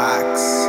box.